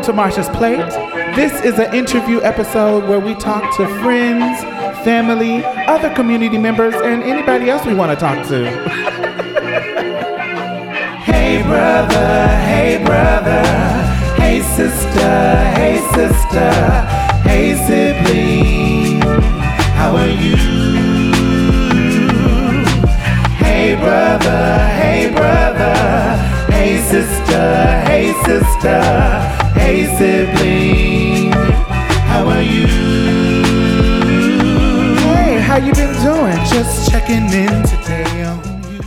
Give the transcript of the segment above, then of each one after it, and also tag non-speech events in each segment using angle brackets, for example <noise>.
Welcome to Marsha's Plate. This is an interview episode where we talk to friends, family, other community members, and anybody else we want to talk to. <laughs> hey, brother, hey, brother, hey, sister, hey, sister, hey, sibling, how are you? Hey, brother, hey, brother, hey, sister, hey, sister, hey, sibling, how are you? Hey, how you been doing? Just checking in today on you.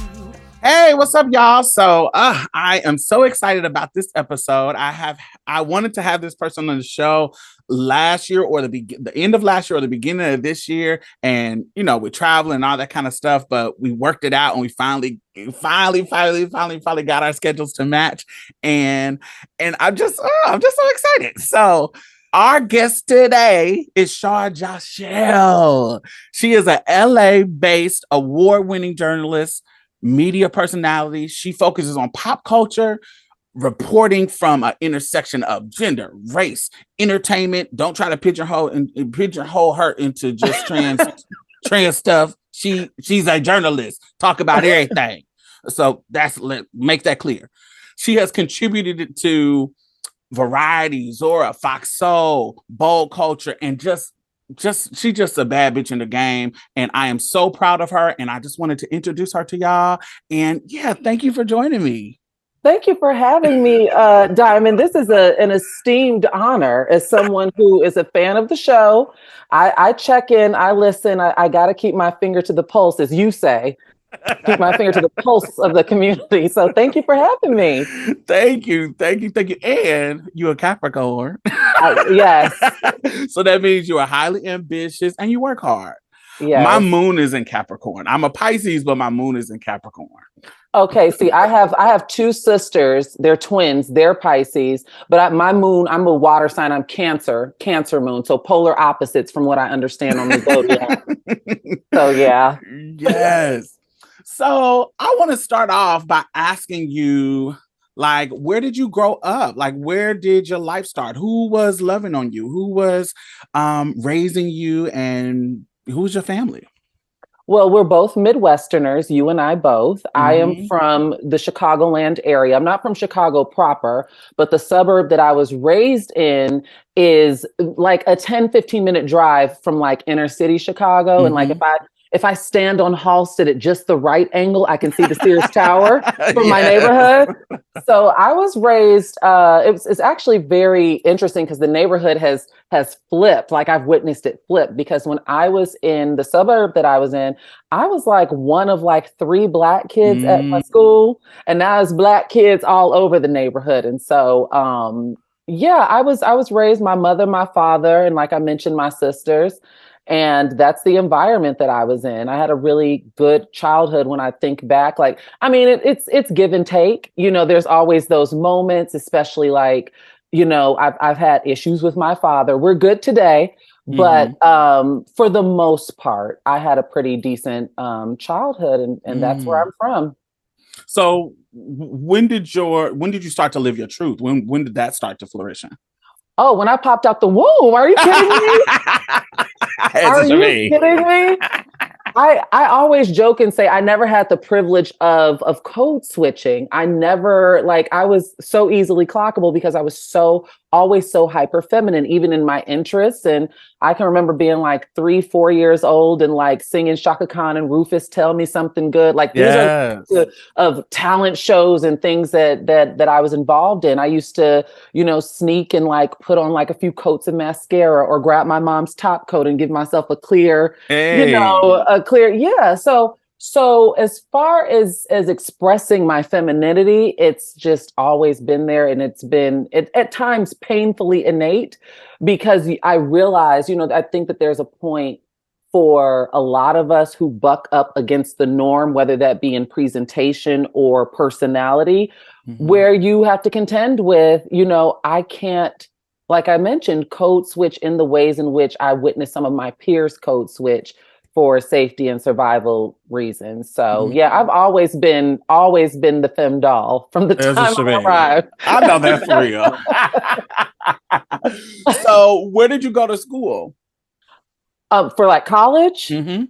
Hey, what's up, y'all? So, uh, I am so excited about this episode. I have I wanted to have this person on the show last year or the be- the end of last year or the beginning of this year, and you know, with travel and all that kind of stuff. But we worked it out, and we finally, finally, finally, finally, finally got our schedules to match. And and I'm just, oh, I'm just so excited. So. Our guest today is Shar Jossell. She is a LA based award winning journalist, media personality. She focuses on pop culture, reporting from an intersection of gender, race, entertainment. Don't try to pigeonhole and and pigeonhole her into just trans <laughs> trans stuff. She she's a journalist. Talk about everything. So that's let make that clear. She has contributed to Variety, Zora, Fox Soul, Bold Culture, and just just she just a bad bitch in the game and i am so proud of her and i just wanted to introduce her to y'all and yeah thank you for joining me Thank you for having me, uh, Diamond. This is a, an esteemed honor as someone who is a fan of the show. I, I check in, I listen, I, I got to keep my finger to the pulse, as you say, keep my finger to the pulse of the community. So thank you for having me. thank you thank you thank you and you're a capricorn I, yes, <laughs> so that means you are highly ambitious and you work hard my moon is in capricorn i'm a pisces but my moon is in capricorn Okay, see, I have I have two sisters. They're twins. They're Pisces, but I, my moon, I'm a water sign. I'm Cancer, Cancer moon. So polar opposites, from what I understand on the zodiac. <laughs> so yeah, yes. So I want to start off by asking you, like, where did you grow up? Like, where did your life start? Who was loving on you? Who was um, raising you? And who's your family? Well, we're both Midwesterners, you and I both. I am Mhm. from the Chicagoland area. I'm not from Chicago proper, but the suburb that I was raised in is like a 10, 15 minute drive from like inner city Chicago. And like Mhm. if I if I stand on Halsted at just the right angle, I can see the Sears Tower <laughs> from my neighborhood. So I was raised. Uh, it was, it's actually very interesting because the neighborhood has has flipped. Like I've witnessed it flip. Because when I was in the suburb that I was in, I was like one of like three black kids at my Mm. school, and now it's black kids all over the neighborhood. And so, um, yeah, I was I was raised. My mother, my father, and like I mentioned, my sisters. And that's the environment that I was in. I had a really good childhood when I think back. Like, I mean, it, it's it's give and take. You know, there's always those moments, especially like, you know, I've I've had issues with my father. We're good today, but um, for the most part, I had a pretty decent um, childhood, and and that's where Mm. I'm from. So when did your when did you start to live your truth? When when did that start to flourish? Oh, when I popped out the womb, are you kidding me? <laughs> Are you me. kidding me? I I always joke and say I never had the privilege of of code switching. I never like I was so easily clockable because I was so always so hyper feminine, even in my interests. And I can remember being like three, four years old and like singing Chaka Khan and Rufus "Tell Me Something Good." Like these are of talent shows and things that that that I was involved in. I used to, you know, sneak and like put on like a few coats of mascara or grab my mom's top coat and give myself a clear, Hey. you know, a clear yeah. So so as far as as expressing my femininity, it's just always been there and it's been it, at times painfully innate because I realize, you know, I think that there's a point for a lot of us who buck up against the norm, whether that be in presentation or personality, Mhm. where you have to contend with, you know, I can't, like I mentioned, code switch in the ways in which I witnessed some of my peers code switch for safety and survival reasons. So Mhm. yeah, I've always been always been the femme doll from the As it time I arrived. I know that for real. <laughs> so, where did you go to school? Um, for like college, Mm-hmm.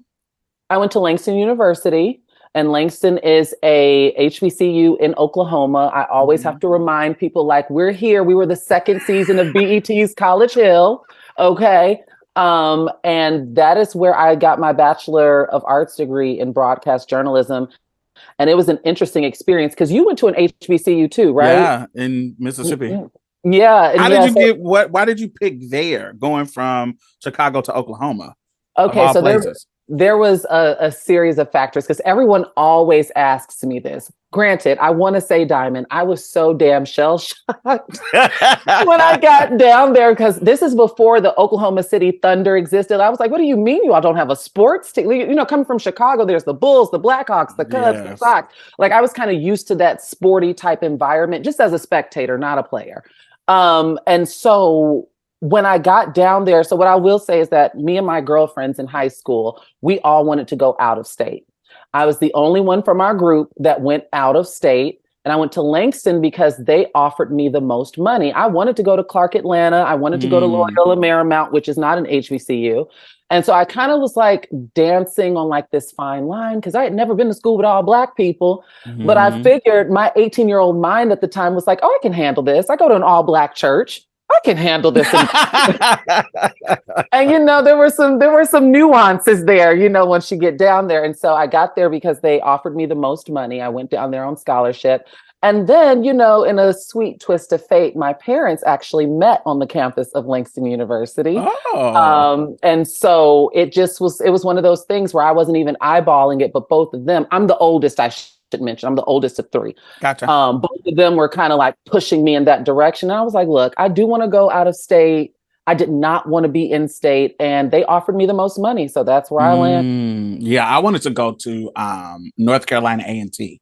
I went to Langston University, and Langston is a HBCU in Oklahoma. I always Mm-hmm. have to remind people like we're here. We were the second season of BET's College Hill. Okay. Um, and that is where I got my Bachelor of Arts degree in broadcast journalism. And it was an interesting experience because you went to an HBCU too, right? Yeah, in Mississippi. Yeah. How yeah, did you so- get what? Why did you pick there, going from Chicago to Oklahoma? Okay, so there, places? There was a, a series of factors because everyone always asks me this. Granted, I want to say Diamond, I was so damn shell shocked <laughs> when I got <laughs> down there because this is before the Oklahoma City Thunder existed. I was like, what do you mean you all don't have a sports team? You know, coming from Chicago, there's the Bulls, the Blackhawks, the Cubs, the Sox. Like I was kind of used to that sporty type environment just as a spectator, not a player. Um, and so when I got down there, so what I will say is that me and my girlfriends in high school, we all wanted to go out of state. I was the only one from our group that went out of state. And I went to Langston because they offered me the most money. I wanted to go to Clark Atlanta. I wanted to go to Mm. Loyola Marymount, which is not an HBCU. And so I kind of was like dancing on like this fine line because I had never been to school with all black people. But I Mhm. figured my 18 year old mind at the time was like, oh, I can handle this. I go to an all black church. I can handle this. <laughs> And, you know, there were some there were some nuances there, you know, once you get down there. And so I got there because they offered me the most money. I went down there on scholarship. And then, you know, in a sweet twist of fate, my parents actually met on the campus of Langston University. oh, Um, and so it just was, it was one of those things where I wasn't even eyeballing it, but both of them, I'm the oldest, I should mention, I'm the oldest of three. gotcha. Um, both of them were kind of like pushing me in that direction. And I was like, look, I do want to go out of state. I did not want to be in state, and they offered me the most money. So that's where I landed. Mm, yeah, I wanted to go to um, North Carolina A and T.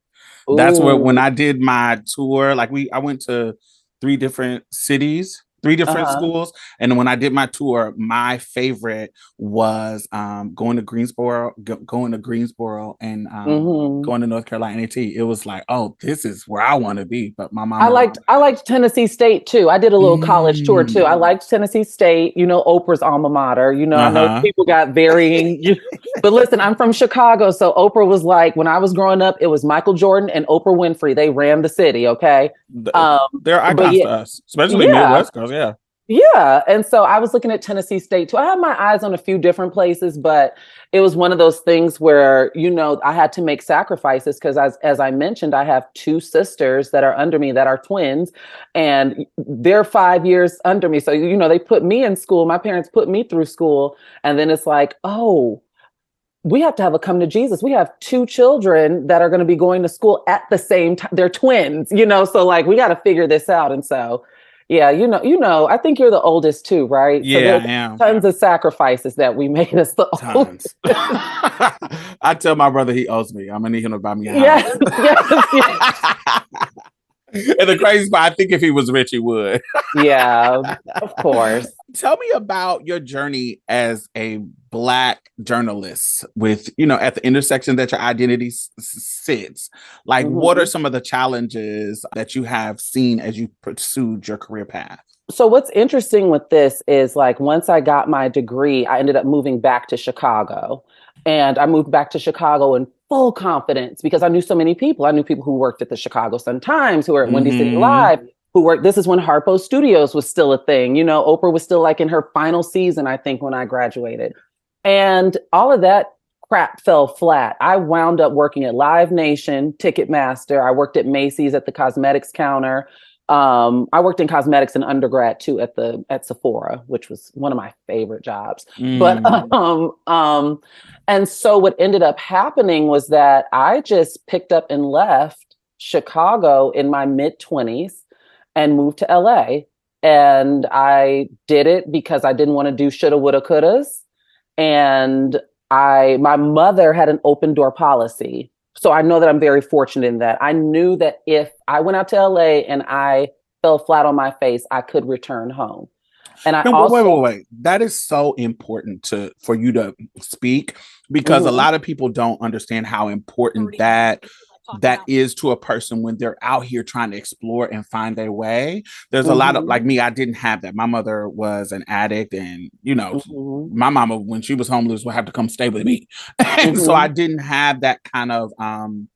That's where when I did my tour, like we I went to three different cities, three different Uh-huh. schools. And when I did my tour, my favorite was um going to Greensboro, go, going to Greensboro and um Mhm. going to North Carolina AT. It was like, oh, this is where I want to be. But my mom I liked I liked Tennessee State too. I did a little college tour too. I Mm. liked Tennessee State. You know, Oprah's alma mater. You know, I know Uh-huh. people got varying. <laughs> but listen, I'm from Chicago, so Oprah was like when I was growing up, it was Michael Jordan and Oprah Winfrey. They ran the city. Okay. Um, they're icons yeah- to us, especially yeah. Midwest girls. Oh, yeah. Yeah. And so I was looking at Tennessee State too. I had my eyes on a few different places, but it was one of those things where, you know, I had to make sacrifices because as as I mentioned, I have two sisters that are under me that are twins and they're five years under me. So, you know, they put me in school. My parents put me through school. And then it's like, oh, we have to have a come to Jesus. We have two children that are going to be going to school at the same time. They're twins, you know, so like we got to figure this out. And so, yeah, you know, you know, I think you're the oldest too, right? Yeah, there's I am. tons of sacrifices that we <laughs> made as the oldest. Tons. <laughs> <laughs> I tell my brother he owes me. I'm gonna need him to buy me a house. Yes, yes, yes. And the crazy part, I think if he was rich, he would. <laughs> Yeah, of course. Tell me about your journey as a black journalist with, you know, at the intersection that your identity s- s- sits. Like, what are Mhm. some of the challenges that you have seen as you pursued your career path? So what's interesting with this is like once I got my degree, I ended up moving back to Chicago. And I moved back to Chicago in full confidence because I knew so many people. I knew people who worked at the Chicago Sun Times, who were at Windy City. Mm-hmm. Live, who worked. This is when Harpo Studios was still a thing. You know, Oprah was still like in her final season, I think, when I graduated. And all of that crap fell flat. I wound up working at Live Nation, Ticketmaster. I worked at Macy's at the cosmetics counter. Um, I worked in cosmetics in undergrad too at the at Sephora, which was one of my favorite jobs. But Mm. <laughs> um, um, and so what ended up happening was that I just picked up and left Chicago in my mid twenties and moved to LA. And I did it because I didn't want to do shoulda, woulda, couldas. And I, my mother had an open door policy. So I know that I'm very fortunate in that. I knew that if I went out to LA and I fell flat on my face, I could return home. And I No, also, wait, wait, wait. That is so important to for you to speak because a Mhm. lot of people don't understand how important that that is to a person when they're out here trying to explore and find their way. There's mm-hmm. a lot of mm-hmm. like me, I didn't have that. My mother was an addict, and you know, mm-hmm. my mama, when she was homeless, would have to come stay with me. <laughs> and so I mm-hmm. didn't have that kind of um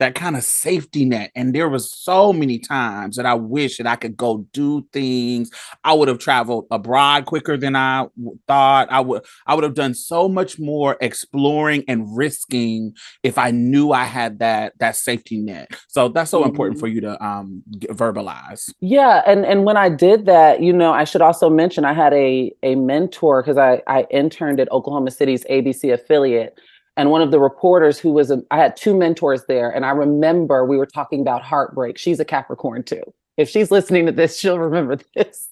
that kind of safety net. And there was so many times that I wish that I could go do things. I would have traveled abroad quicker than I thought. I would I would have done so much more exploring and risking if I knew I had that that safety net. So that's so mm-hmm. important for you to um verbalize. Yeah, and and when I did that, you know, I should also mention I had a a mentor because I I interned at Oklahoma City's ABC affiliate and one of the reporters who was a, I had two mentors there and i remember we were talking about heartbreak. She's a capricorn too. If she's listening to this she'll remember this.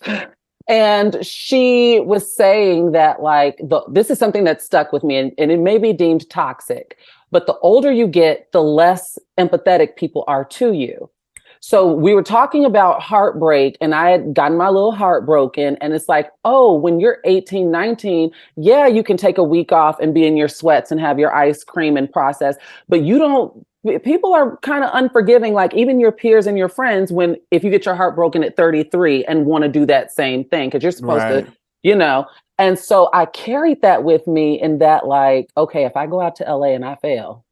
And she was saying that like the, this is something that stuck with me and, and it may be deemed toxic but the older you get the less empathetic people are to you so we were talking about heartbreak, and I had gotten my little heart broken. And it's like, oh, when you're 18, 19, yeah, you can take a week off and be in your sweats and have your ice cream and process, but you don't. People are kind of unforgiving, like even your peers and your friends, when if you get your heart broken at 33 and want to do that same thing, because you're supposed right. to, you know. And so I carried that with me in that, like, okay, if I go out to LA and I fail,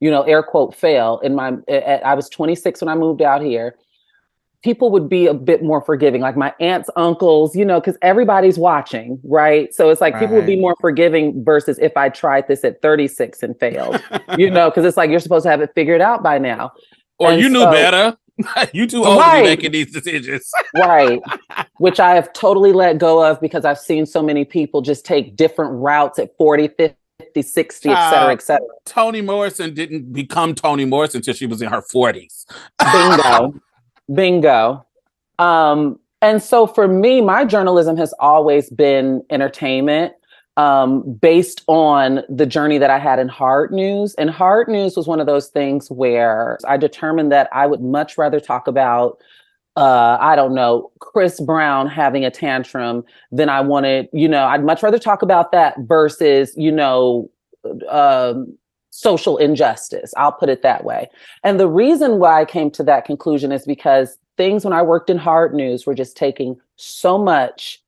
you know, air quote fail in my, at, I was 26 when I moved out here. People would be a bit more forgiving, like my aunts, uncles, you know, because everybody's watching, right? So it's like right. people would be more forgiving versus if I tried this at 36 and failed, you know, because it's like you're supposed to have it figured out by now. Or and you knew so, better. <laughs> you too old right. to be making these decisions. <laughs> right. Which I have totally let go of because I've seen so many people just take different routes at 40, 50, 50, 60, et cetera, et cetera. Toni Morrison didn't become Toni Morrison until she was in her 40s. Bingo. <laughs> Bingo. Um, and so for me, my journalism has always been entertainment um, based on the journey that I had in hard news. And hard news was one of those things where I determined that I would much rather talk about uh, I don't know, Chris Brown having a tantrum then I wanted, you know, I'd much rather talk about that versus, you know, um, social injustice. I'll put it that way. And the reason why I came to that conclusion is because things when I worked in hard news were just taking so much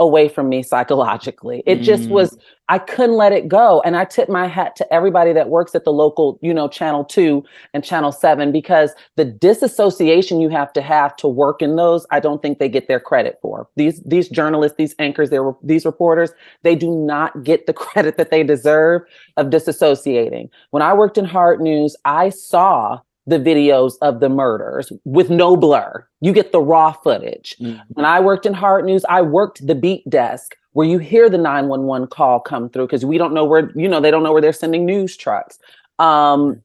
away from me psychologically. It just mm. was, I couldn't let it go. And I tip my hat to everybody that works at the local, you know, channel two and channel seven, because the disassociation you have to have to work in those, I don't think they get their credit for. These, these journalists, these anchors, these reporters, they do not get the <laughs> credit that they deserve of disassociating. When I worked in hard news, I saw the videos of the murders with no blur. You get the raw footage. Mm-hmm. When I worked in hard news, I worked the beat desk where you hear the 911 call come through because we don't know where, you know, they don't know where they're sending news trucks. Um,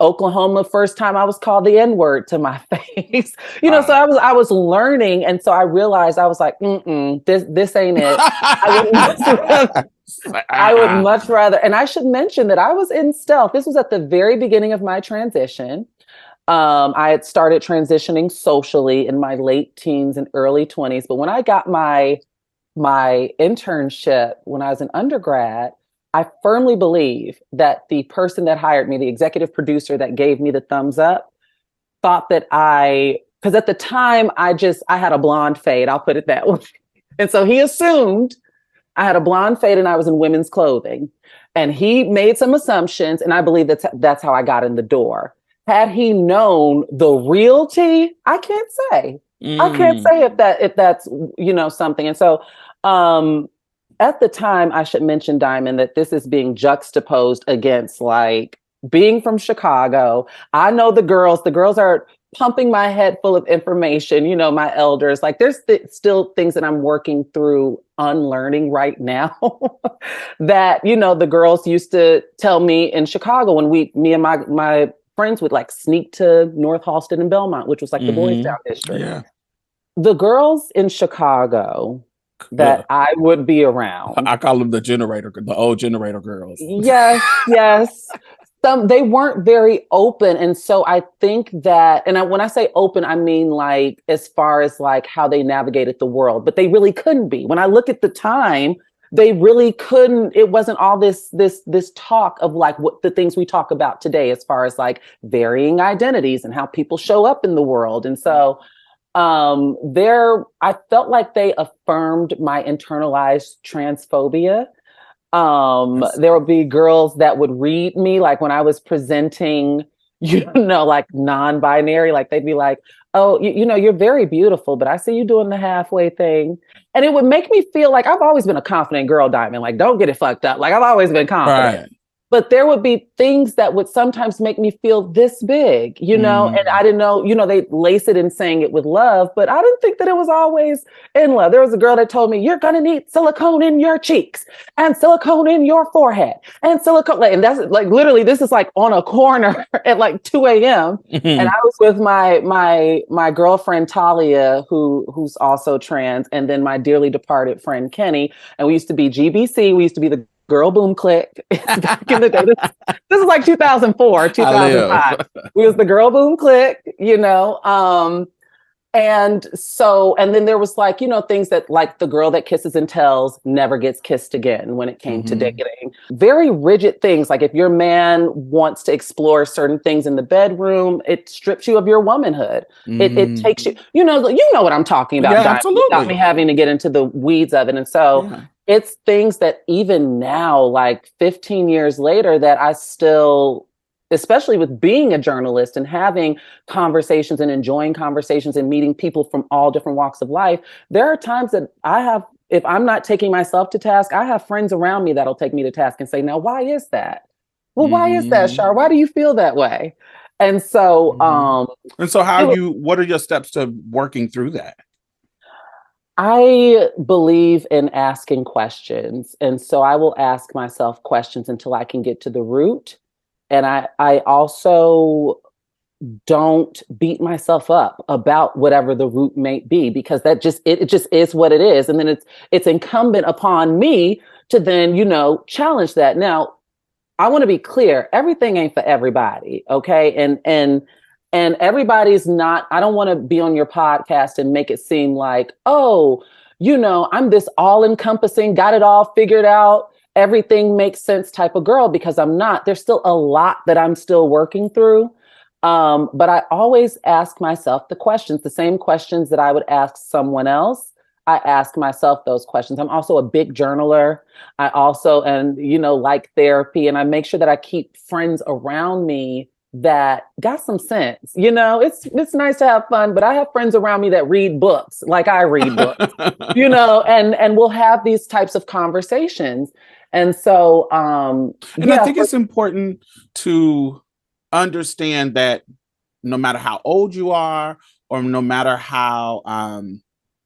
Oklahoma, first time I was called the N word to my <laughs> face, you know. Wow. So I was I was learning, and so I realized I was like, Mm-mm, this this ain't it. I would, <laughs> rather, I would much rather, and I should mention that I was in stealth. This was at the very beginning of my transition. Um, I had started transitioning socially in my late teens and early 20s. But when I got my my internship when I was an undergrad, I firmly believe that the person that hired me, the executive producer that gave me the thumbs up, thought that I because at the time I just I had a blonde fade, I'll put it that <laughs> way. And so he assumed I had a blonde fade and I was in women's clothing. And he made some assumptions, and I believe that's that's how I got in the door had he known the realty, I can't say. Mm. I can't say if that if that's you know something. And so um at the time I should mention Diamond that this is being juxtaposed against like being from Chicago. I know the girls, the girls are pumping my head full of information, you know, my elders. Like there's th- still things that I'm working through unlearning right <laughs> now that, you know, the girls used to tell me in Chicago when we me and my my friends would like sneak to North Halsted and Belmont, which was like the mm-hmm. Boys Town district. Yeah. The girls in Chicago that yeah. I would be around. I call them the generator, the old generator girls. Yes, yes. Some they weren't very open, and so I think that, and I, when I say open, I mean like as far as like how they navigated the world, but they really couldn't be. When I look at the time, they really couldn't it wasn't all this this this talk of like what the things we talk about today as far as like varying identities and how people show up in the world. And so um there i felt like they affirmed my internalized transphobia. Um there would be girls that would read me like when i was presenting <laughs> you know like non-binary like they'd be like oh you, you know you're very beautiful but i see you doing the halfway thing. And it would make me feel like i've always been a confident girl diamond. Like don't get it fucked up. Like i've always been confident. Right. But there would be things that would sometimes make me feel this big, you know, and Mm. I didn't know, you know, they lace it in saying it with love, but I didn't think that it was always in love. There was a girl that told me, You're gonna need silicone in your cheeks and silicone in your forehead and silicone. And that's like literally, this is like on a corner <laughs> at like 2 a.m. Mm. And I was with my my my girlfriend Talia, who who's also trans, and then my dearly departed friend Kenny. And we used to be GBC, we used to be the girl boom click <laughs> back in the day. This, this is like 2004, 2005. We was the girl boom click, you know. Um, and so, and then there was like, you know, things that like the girl that kisses and tells never gets kissed again when it came to Mhm. dating. Very rigid things. Like if your man wants to explore certain things in the bedroom, it strips you of your womanhood. It, it Mm. takes you, you know, you know what I'm talking about. Yeah, Without absolutely. me having to get into the weeds of it. And so, Yeah. It's things that even now like 15 years later that i still especially with being a journalist and having conversations and enjoying conversations and meeting people from all different walks of life there are times that i have if i'm not taking myself to task i have friends around me that'll take me to task and say now why is that well why is that Mhm. Shar? why do you feel that way and so Mhm. um And so, how It was- you? What are your steps to working through that? I believe in asking questions. And so I will ask myself questions until I can get to the root. And I, I also don't beat myself up about whatever the root may be because that just it, it just is what it is and then it's it's incumbent upon me to then you know challenge that now i want to be clear everything ain't for everybody okay and and and everybody's not i don't want to be on your podcast and make it seem like oh you know i'm this all encompassing got it all figured out everything makes sense type of girl because i'm not there's still a lot that i'm still working through um, but I always ask myself the questions, the same questions that I would ask someone else. I ask myself those questions. I'm also a big journaler. I also, and you know, like therapy, and I make sure that I keep friends around me that got some sense. You know, it's it's nice to have fun, but I have friends around me that read books like I read books <laughs> you know and and we'll have these types of conversations and so um And yeah, I think for- it's important to understand that no matter how old you are, or no matter how um,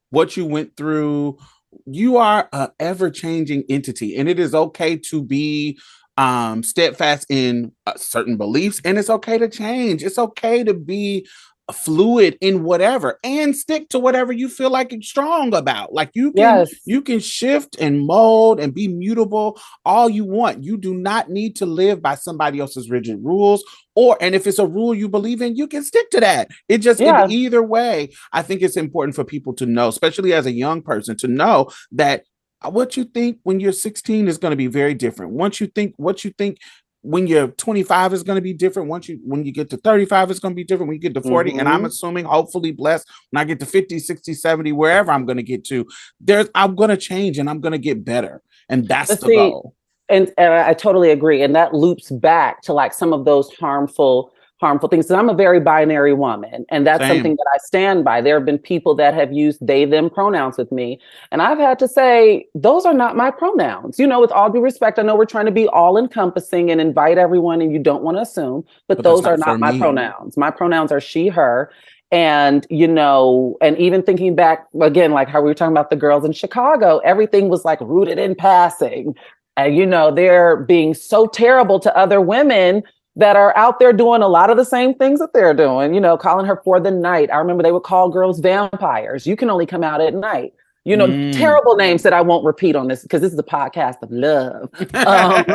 what you went through, you are a ever-changing entity, and it is okay to be um steadfast in uh, certain beliefs and it's okay to change it's okay to be fluid in whatever and stick to whatever you feel like you're strong about like you can yes you can shift and mold and be mutable all you want. You do not need to live by somebody else's rigid rules. Or, and if it's a rule you believe in, you can stick to that. It just, in Yeah. either way, I think it's important for people to know, especially as a young person, to know that what you think when you're 16 is going to be very different. Once you think what you think when you're 25 is going to be different. Once you when you get to 35, it's going to be different. When you get to 40, and I'm Mhm. assuming, hopefully blessed, when I get to 50, 60, 70, wherever I'm going to get to, there's I'm going to change and I'm going to get better. And that's But the see, goal. and, and I totally agree. And that loops back to like some of those harmful, harmful things. And I'm a very binary woman, and that's Same. something that I stand by. There have been people that have used they, them pronouns with me. And I've had to say, those are not my pronouns. You know, with all due respect, I know we're trying to be all encompassing and invite everyone, and you don't want to assume, but, But those are not for not my me. pronouns. My pronouns are she, her. And, you know, and even thinking back again, like how we were talking about the girls in Chicago, everything was like rooted in passing. And, you know, they're being so terrible to other women that are out there doing a lot of the same things that they're doing, you know, calling her for the night. I remember they would call girls vampires. You can only come out at night. You know, Mm. terrible names that I won't repeat on this because this is a podcast of love um,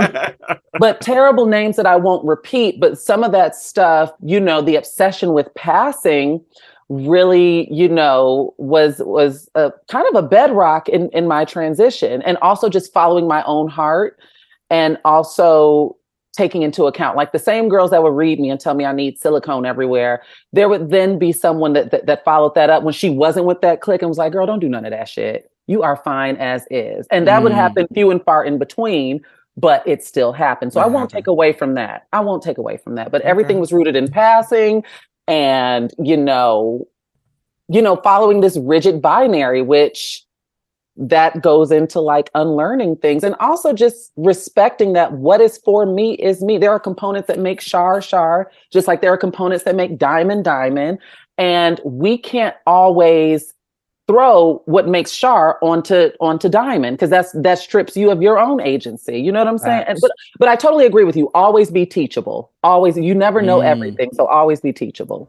<laughs> but terrible names that I won't repeat. But some of that stuff, you know, the obsession with passing really, you know, was was a kind of a bedrock in in my transition and also just following my own heart and also taking into account like the same girls that would read me and tell me I need silicone everywhere. There would then be someone that that, that followed that up when she wasn't with that clique and was like, "Girl, don't do none of that shit. You are fine as is." And that mm. would happen few and far in between but it still happened. So I won't take away from that. I won't take away from that. But okay. everything was rooted in passing and, you know, you know, following this rigid binary, which that goes into like unlearning things and also just respecting that what is for me is me. There are components that make Shar Shar, just like there are components that make diamond diamond. And we can't always throw what makes Shar onto onto diamond because that's that strips you of your own agency you know what i'm saying and, but but i totally agree with you always be teachable always you never know mm. everything so always be teachable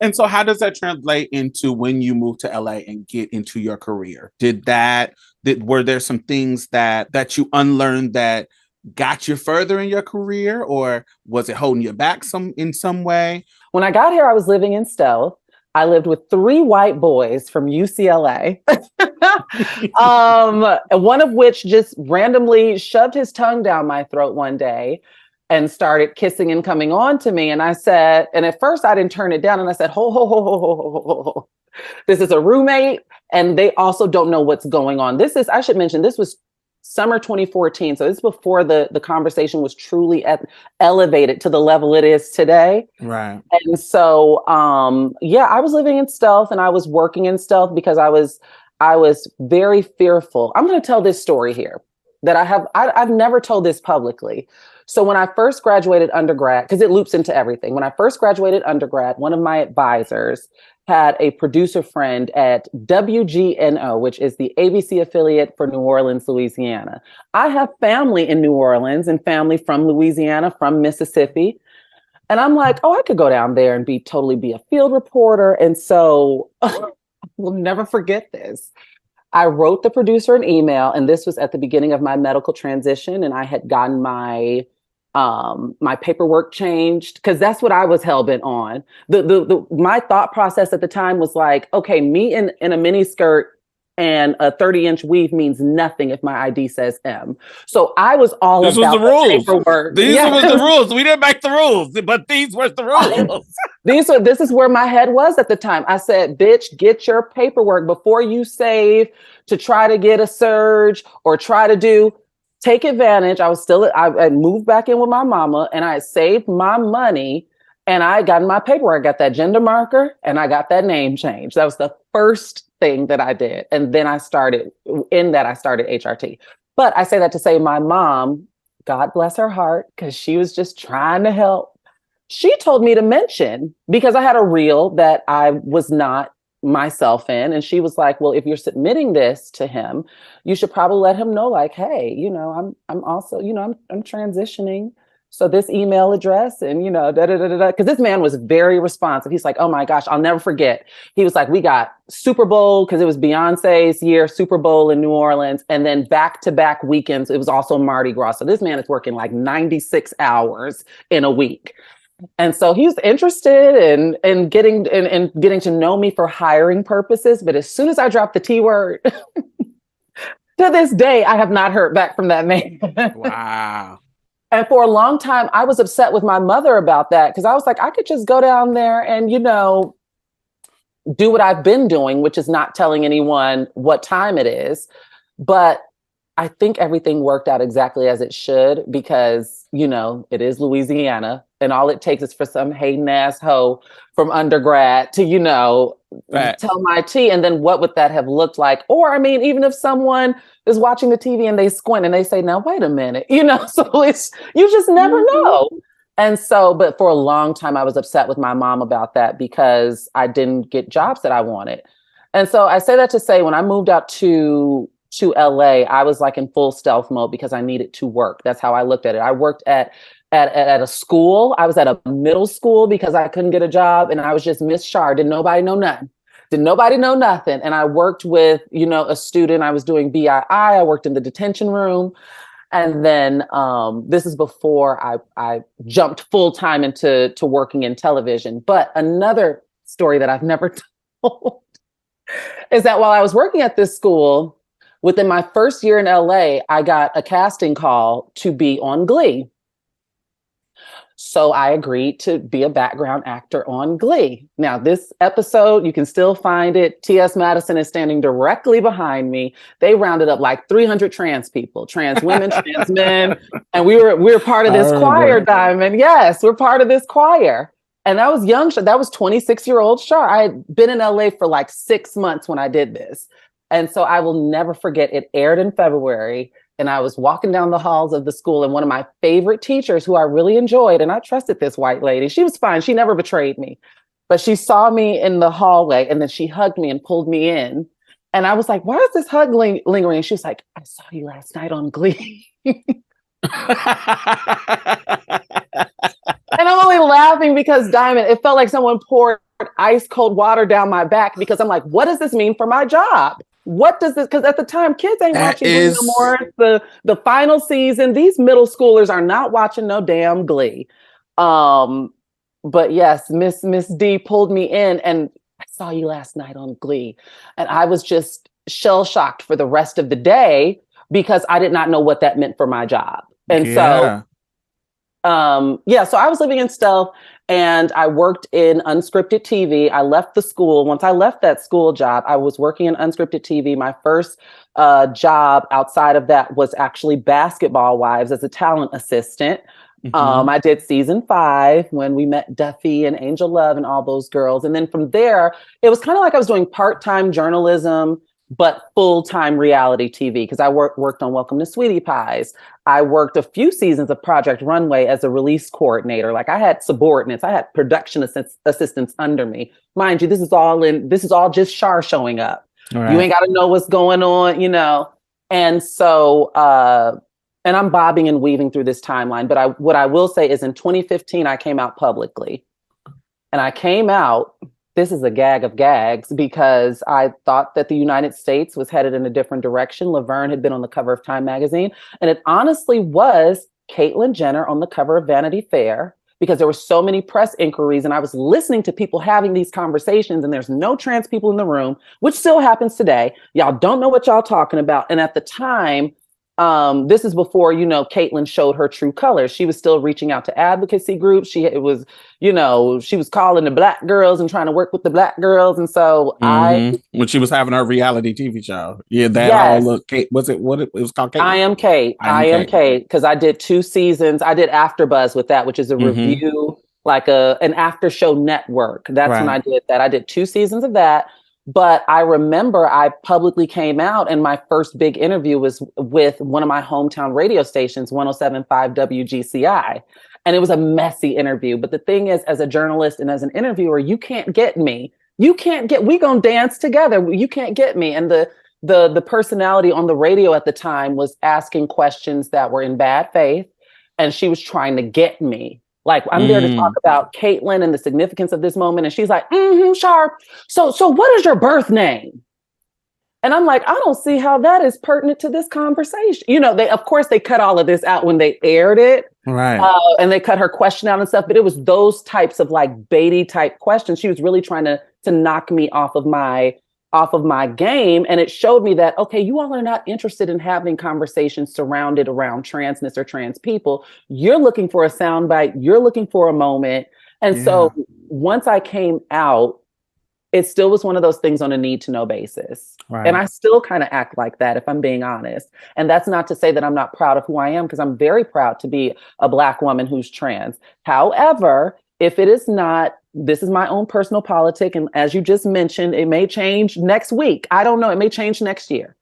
And so, how does that translate into when you move to LA and get into your career? Did that? Did were there some things that that you unlearned that got you further in your career, or was it holding you back some in some way? When I got here, I was living in stealth. I lived with three white boys from UCLA, <laughs> um, one of which just randomly shoved his tongue down my throat one day and started kissing and coming on to me. And I said, and at first I didn't turn it down. And I said, ho, ho, ho, ho, ho, ho, ho. This is a roommate. And they also don't know what's going on. This is, I should mention, this was summer 2014. So it's before the, the conversation was truly at, elevated to the level it is today. Right. And so, um, yeah, I was living in stealth and I was working in stealth because I was, I was very fearful. I'm going to tell this story here that I have, I, I've never told this publicly, so when I first graduated undergrad, because it loops into everything, when I first graduated undergrad, one of my advisors had a producer friend at WGNO, which is the ABC affiliate for New Orleans, Louisiana. I have family in New Orleans and family from Louisiana, from Mississippi. And I'm like, oh, I could go down there and be totally be a field reporter. And so <laughs> we'll never forget this. I wrote the producer an email, and this was at the beginning of my medical transition, and I had gotten my um my paperwork changed because that's what i was hell-bent on the, the the my thought process at the time was like okay me in in a mini skirt and a 30 inch weave means nothing if my ID says M. So I was all this about was the, the rules. paperwork. These yeah. were the <laughs> rules. We didn't make the rules, but these were the rules. <laughs> these are this is where my head was at the time. I said, bitch, get your paperwork before you save to try to get a surge or try to do take advantage. I was still, I, I moved back in with my mama and I saved my money and I got in my paperwork. I got that gender marker and I got that name change. That was the first thing that I did. And then I started, in that, I started HRT. But I say that to say my mom, God bless her heart, because she was just trying to help. She told me to mention because I had a reel that I was not myself in and she was like well if you're submitting this to him you should probably let him know like hey you know i'm i'm also you know i'm, I'm transitioning. So this email address and you know da da da da because this man was very responsive. He's like oh my gosh i'll never forget. He was like we got super bowl because it was beyonce's year super bowl in new orleans and then back to back weekends it was also mardi gras. So this man is working like 96 hours in a week And so he's interested in in getting in, in getting to know me for hiring purposes. But as soon as I dropped the T word, <laughs> to this day, I have not heard back from that man. wow. <laughs> And for a long time, I was upset with my mother about that because I was like, I could just go down there and, you know, do what I've been doing, which is not telling anyone what time it is. But I think everything worked out exactly as it should because, you know, it is Louisiana and all it takes is for some hating ass hoe from undergrad to, you know, right. tell my tea. And then what would that have looked like? Or, I mean, even if someone is watching the TV and they squint and they say, now, wait a minute, <laughs> you know, so it's, you just never mm-hmm. know. And so, but for a long time, I was upset with my mom about that because I didn't get jobs that I wanted. And so I say that to say when I moved out to to LA, I was like in full stealth mode because I needed to work. That's how I looked at it. I worked at at, at, a school. I was at a middle school because I couldn't get a job and I was just Miss Shar. Did nobody know nothing? Did nobody know nothing? And I worked with, you know, a student. I was doing BII. I worked in the detention room. And then um, this is before I, I jumped full time into to working in television. But another story that I've never <laughs> told is that while I was working at this school, within my first year in LA, I got a casting call to be on Glee. So I agreed to be a background actor on Glee. Now, this episode, you can still find it. T.S. Madison is standing directly behind me. They rounded up like 300 trans people, trans <laughs> women, trans men, and we were we were part of this oh, choir, Diamond. Yes, we're part of this choir. And that was young. That was 26 year old Shar. I had been in LA for like six months when I did this. And so I will never forget it aired in February and I was walking down the halls of the school, and one of my favorite teachers, who I really enjoyed, and I trusted this white lady, she was fine. She never betrayed me, but she saw me in the hallway, and then she hugged me and pulled me in. And I was like, "Why is this hug ling- lingering?" And she was like, "I saw you last night on Glee." <laughs> and I'm only laughing because Diamond, it felt like someone poured ice cold water down my back because I'm like, what does this mean for my job? What does this because at the time kids ain't that watching is... no more. The the final season. These middle schoolers are not watching no damn glee. Um but yes miss miss d pulled me in and i saw you last night on glee. And i was just shell shocked for the rest of the day because i did not know what that meant for my job. And yeah. so um yeah so i was living in stealth and I worked in unscripted TV. I left the school. Once I left that school job, I was working in unscripted TV. My first uh, job outside of that was actually Basketball Wives as a talent assistant. Mm-hmm. Um, I did season five when we met Duffy and Angel Love and all those girls. And then from there, it was kind of like I was doing part time journalism but full time reality TV because I worked worked on Welcome to Sweetie Pies. I worked a few seasons of Project Runway as a release coordinator. Like I had subordinates, I had production assist- assistants under me. Mind you, this is all in. This is all just Shar showing up. Right. You ain't got to know what's going on, you know. And so, uh, and I'm bobbing and weaving through this timeline. But I, what I will say is, in 2015, I came out publicly, and I came out this is a gag of gags because I thought that the United States was headed in a different direction. Laverne had been on the cover of Time magazine, and it honestly was Caitlyn Jenner on the cover of Vanity Fair because there were so many press inquiries and I was listening to people having these conversations and there's no trans people in the room, which still happens today. Y'all don't know what y'all talking about. And at the time, um, this is before you know Caitlyn showed her true colors. She was still reaching out to advocacy groups. She it was you know she was calling the black girls and trying to work with the black girls. And so mm-hmm. I when she was having her reality TV show, yeah, that yes. all look. Cait was it what it, it was called? Cait? I am Cait. I am, Cait because I did two seasons. I did after buzz with that, which is a mm-hmm. review like a an after show network. That's right. when I did that. I did two seasons of that. But I remember I publicly came out, and my first big interview was with one of my hometown radio stations, 1075 WGCI. And it was a messy interview. But the thing is, as a journalist and as an interviewer, you can't get me. You can't get, we gonna dance together. You can't get me. And the the the personality on the radio at the time was asking questions that were in bad faith. And she was trying to get me like I'm there to talk mm. about Caitlyn and the significance of this moment. And she's like, mm-hmm, sharp. So, so what is your birth name? And I'm like, I don't see how that is pertinent to this conversation. You know, they of course they cut all of this out when they aired it, Right. uh, and they cut her question out and stuff. But it was those types of like baity type questions. She was really trying to to knock me off of my off of my game, and it showed me that okay, you all are not interested in having conversations surrounded around transness or trans people. You're looking for a soundbite. You're looking for a moment, and so once I came out. It still was one of those things on a need to know basis. right. And I still kind of act like that, if I'm being honest. And that's not to say that I'm not proud of who I am, because I'm very proud to be a Black woman who's trans. However, if it is not, this is my own personal politic. And as you just mentioned, it may change next week. I don't know. It may change next year.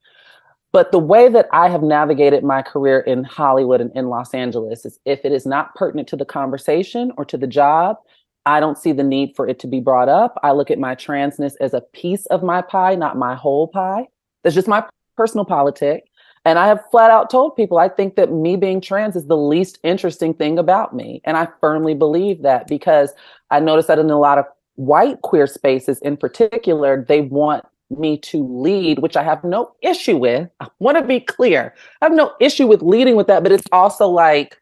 But the way that I have navigated my career in Hollywood and in Los Angeles is if it is not pertinent to the conversation or to the job, I don't see the need for it to be brought up. I look at my transness as a piece of my pie, not my whole pie. That's just my personal politic. And I have flat out told people I think that me being trans is the least interesting thing about me. And I firmly believe that because I notice that in a lot of white queer spaces in particular, they want me to lead, which I have no issue with. I want to be clear. I have no issue with leading with that, but it's also like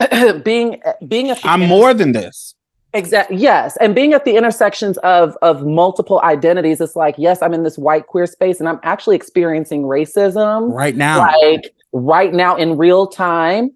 <clears throat> being being the I'm more than this. Exactly. Yes, and being at the intersections of of multiple identities, it's like yes, I'm in this white queer space, and I'm actually experiencing racism Right now. like right now in real time,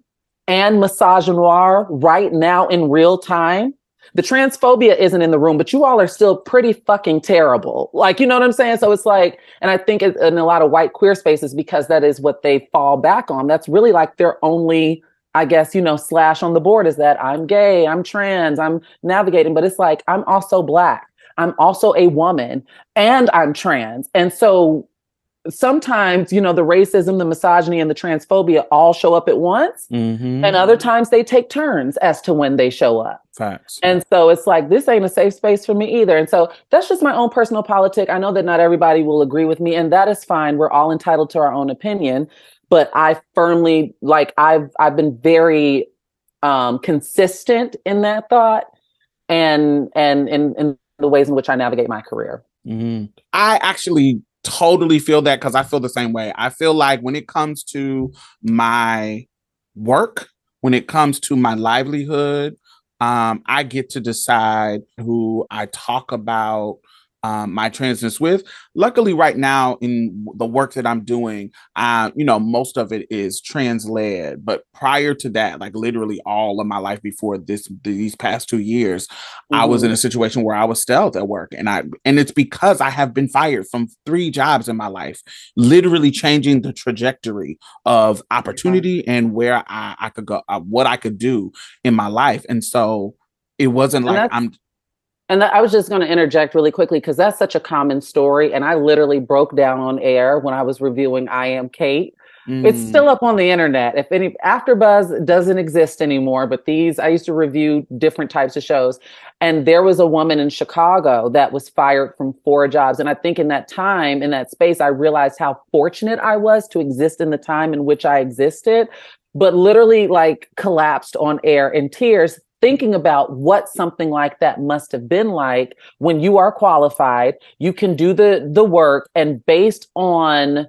and misogynoir right now in real time. The transphobia isn't in the room, but you all are still pretty fucking terrible. Like, you know what I'm saying? So it's like, and I think in a lot of white queer spaces, because that is what they fall back on. That's really like their only I guess, you know, slash on the board is that I'm gay, I'm trans, I'm navigating, but it's like I'm also black, I'm also a woman, and I'm trans. And so sometimes, you know, the racism, the misogyny, and the transphobia all show up at once. Mhm. And other times they take turns as to when they show up. Facts. And so it's like, this ain't a safe space for me either. And so that's just my own personal politic. I know that not everybody will agree with me, and that is fine. We're all entitled to our own opinion. But I firmly like I've I've been very um consistent in that thought and and in, in the ways in which I navigate my career. Mhm. I actually totally feel that because I feel the same way. I feel like when it comes to my work, when it comes to my livelihood, um, I get to decide who I talk about um, my transness with. Luckily, right now in the work that I'm doing, uh, you know, most of it is trans led. But prior to that, like literally all of my life before this, these past two years, I was in a situation where I was stealth at work, and I and it's because I have been fired from three jobs in my life, literally changing the trajectory of opportunity and where I, I could go, uh, what I could do in my life, and so it wasn't And like I'm And I was just going to interject really quickly because that's such a common story. And I literally broke down on air when I was reviewing I Am Cait. It's mm, still up on the internet. If any AfterBuzz doesn't exist anymore, but these I used to review different types of shows, and there was a woman in Chicago that was fired from four jobs. And I think in that time, in that space, I realized how fortunate I was to exist in the time in which I existed. But literally, like collapsed on air in tears, thinking about what something like that must have been like when you are qualified, you can do the the work, and based on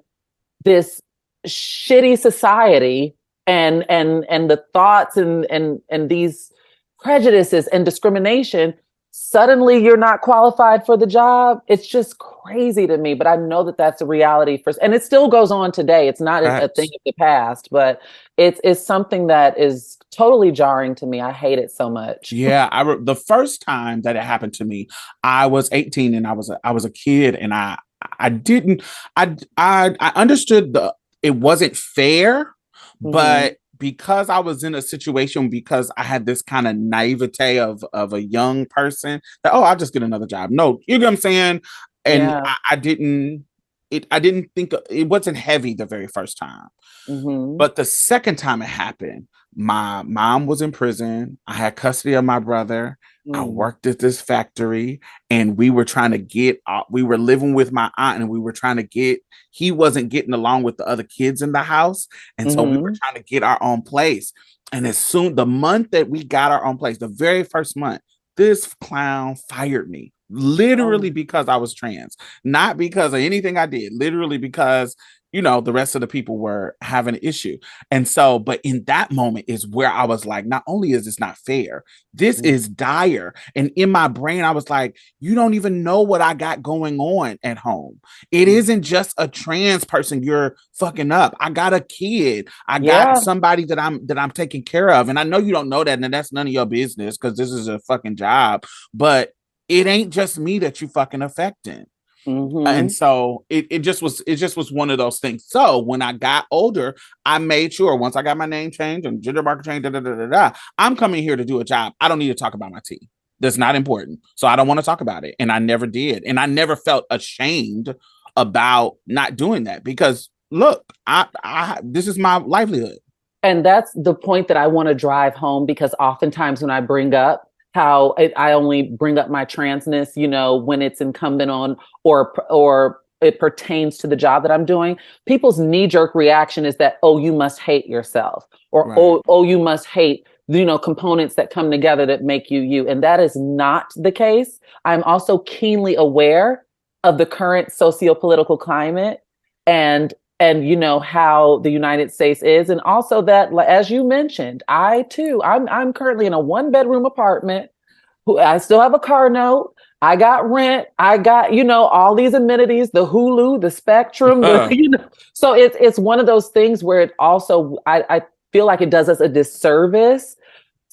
this shitty society and and and the thoughts and and and these prejudices and discrimination suddenly you're not qualified for the job. It's just crazy to me but i know that that's a reality for and it still goes on today. It's not a, a thing of the past but it's it's something that is totally jarring to me. I hate it so much. <laughs> Yeah i re- the first time that it happened to me i was 18 and i was a, i was a kid and i i didn't i i, I understood the it wasn't fair Mhm. but because I was in a situation because I had this kind of naivete of of a young person that oh I'll just get another job. No, you know what I'm saying? And Yeah. I, I didn't it I didn't think it wasn't heavy the very first time. Mhm. But the second time it happened, my mom was in prison. I had custody of my brother. I Mm. worked at this factory and we were trying to get uh, we were living with my aunt and we were trying to get he wasn't getting along with the other kids in the house and so we were Mhm. trying to get our own place and as soon the month that we got our own place the very first month this clown fired me literally Oh. because I was trans, not because of anything I did, literally because you know the rest of the people were having an issue. And so, but in that moment is where I was like, not only is this not fair, this Mm. is dire. And in my brain, I was like, you don't even know what I got going on at home. It Mm. isn't just a trans person you're fucking up. I got a kid. I got somebody that I'm that I'm taking care of. And I know you don't know that, and that's none of your business because this is a fucking job. But it ain't just me that you fucking affecting. Mhm. And so it, it just was it just was one of those things. So when I got older, I made sure once I got my name changed and gender marker changed, da, da, da, da, da, I'm coming here to do a job. I don't need to talk about my tea. That's not important. So I don't want to talk about it. And I never did. And I never felt ashamed about not doing that because look, I I this is my livelihood. and that's the point that I want to drive home because oftentimes when I bring up how it, I only bring up my transness, you know, when it's incumbent on or or it pertains to the job that I'm doing, people's knee jerk reaction is that oh you must hate yourself or Right. oh oh you must hate you know components that come together that make you you and that is not the case. I'm also keenly aware of the current socio-political climate and and you know how the United States is, and also that, as you mentioned, I too, I'm I'm currently in a one bedroom apartment. Who I still have a car note. I got rent. I got you know all these amenities, the Hulu, the Spectrum. the- Uh. <laughs> you know, so it's it's one of those things where it also I, I feel like it does us a disservice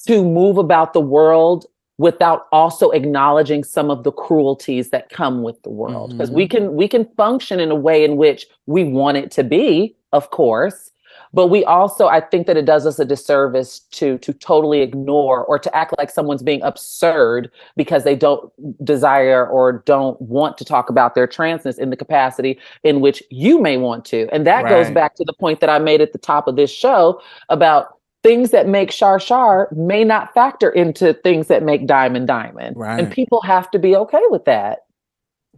to move about the world without also acknowledging some of the cruelties that come with the world. Because we mm-hmm. can we can function in a way in which we want it to be of course but we also i think that it does us a disservice to to totally ignore or to act like someone's being absurd because they don't desire or don't want to talk about their transness in the capacity in which you may want to. And that goes back to the point that i made at the top of this show about things that make Shar Shar may not factor into things that make Diamond Diamond. Right. And people have to be okay with that.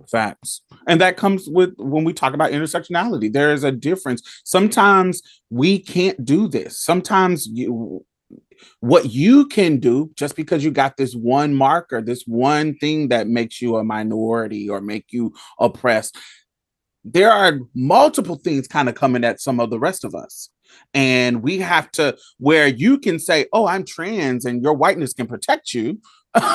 Facts. And that comes with when we talk about intersectionality. There is a difference. Sometimes we can't do this. Sometimes you what you can do just because you got this one marker, this one thing that makes you a minority or make you oppressed. There are multiple things kind of coming at some of the rest of us. And we have to where you can say, "Oh, I'm trans and your whiteness can protect you." <laughs> That's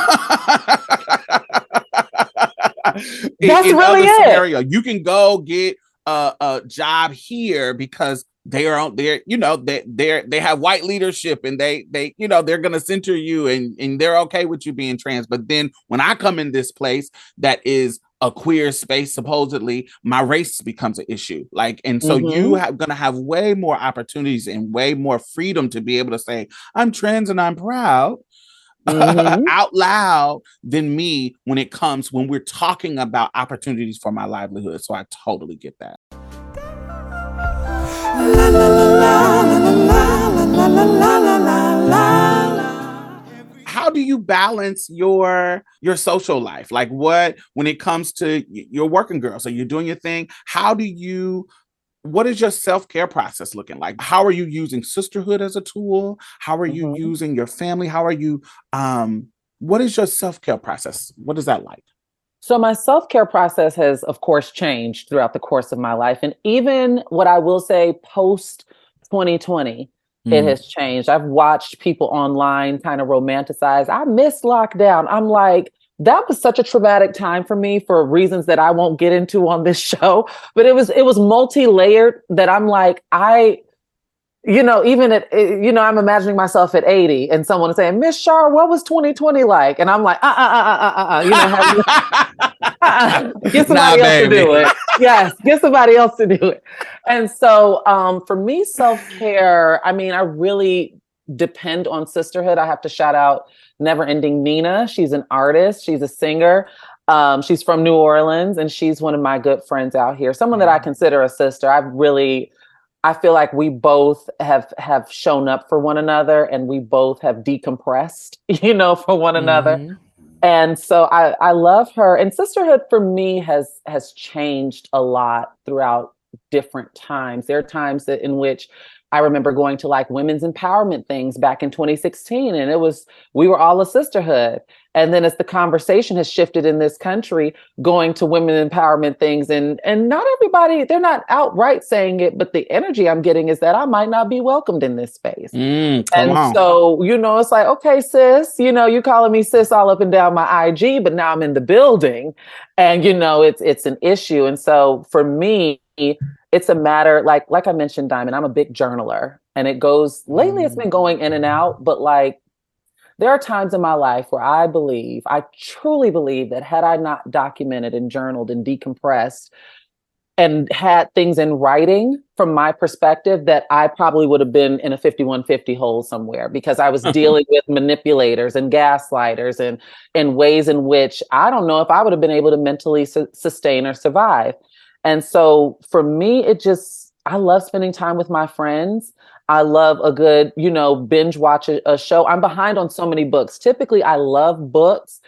in really it. scenario, you can go get a, a job here because they are on they're you know they they're they have white leadership and they they you know they're gonna center you and and they're okay with you being trans but then when i come in this place that is a queer space supposedly my race becomes an issue like and so you have gonna have way more opportunities and way more freedom to be able to say i'm trans and i'm proud Mhm. out loud than me when it comes when we're talking about opportunities for my livelihood so i totally get that how do you balance your your social life? Like what when it comes to your working girl so you're doing your thing how do you what is your self-care process looking like? How are you using sisterhood as a tool? How are you Mhm. using your family? How are you um what is your self-care process? What is that like? So my self-care process has of course changed throughout the course of my life and even what I will say post 2020 Mm. it has changed. I've watched people online kind of romanticize. I miss lockdown. I'm like that was such a traumatic time for me for reasons that I won't get into on this <laughs> show, but it was it was multi-layered that I'm like I you know, even at, eh, you know, I'm imagining myself at 80 and someone is saying, Miss Shar, what was 2020 like? And I'm like, uh, uh, uh, uh, uh, uh, you know, have, uh-uh. <laughs> get somebody Nah, else to do it. Yes, get somebody else to do it. And so, um, for me, self care, I mean, I really depend on sisterhood. I have to shout out Never Ending Nina. She's an artist, she's a singer. Um, she's from New Orleans and she's one of my good friends out here, someone that I Mhm. consider a sister. I've really, I feel like we both have have shown up for one another and we both have decompressed, <laughs> you know, for one another Mhm. and so I, I love her and sisterhood for me has has changed a lot throughout different times. There are times that in which I remember going to like women's empowerment things back in 2016, and it was we were all a sisterhood. And then as the conversation has shifted in this country, going to women empowerment things, and and not everybody they're not outright saying it, but the energy I'm getting is that I might not be welcomed in this space. Mm, and on. so you know, it's like okay, sis, you know, you calling me sis all up and down my IG, but now I'm in the building, and you know, it's it's an issue. And so for me it's a matter like like I mentioned, Diamond. I'm a big journaler, and it goes lately. It's been going in and out, but like there are times in my life where I believe, I truly believe that had I not documented and journaled and decompressed and had things in writing from my perspective that I probably would have been in a 5150 hole somewhere because I was <laughs> dealing with manipulators and gaslighters and in ways in which I don't know if I would have been able to mentally su- sustain or survive. And so for me, it just, I love spending time with my friends. I love a good, you know, binge watch a, a, show. I'm behind on so many books. Typically, I love books,